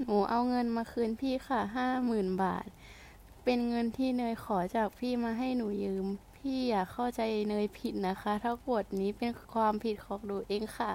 หนูเอาเงินมาคืนพี่ค่ะห้าหมื่นบาท เป็นเงินที่เนยขอจากพี่มาให้หนูยืม พี่อย่าเข้าใจเนยผิดนะคะ ถ้ากดนี้เป็นความผิดของหนูเองค่ะ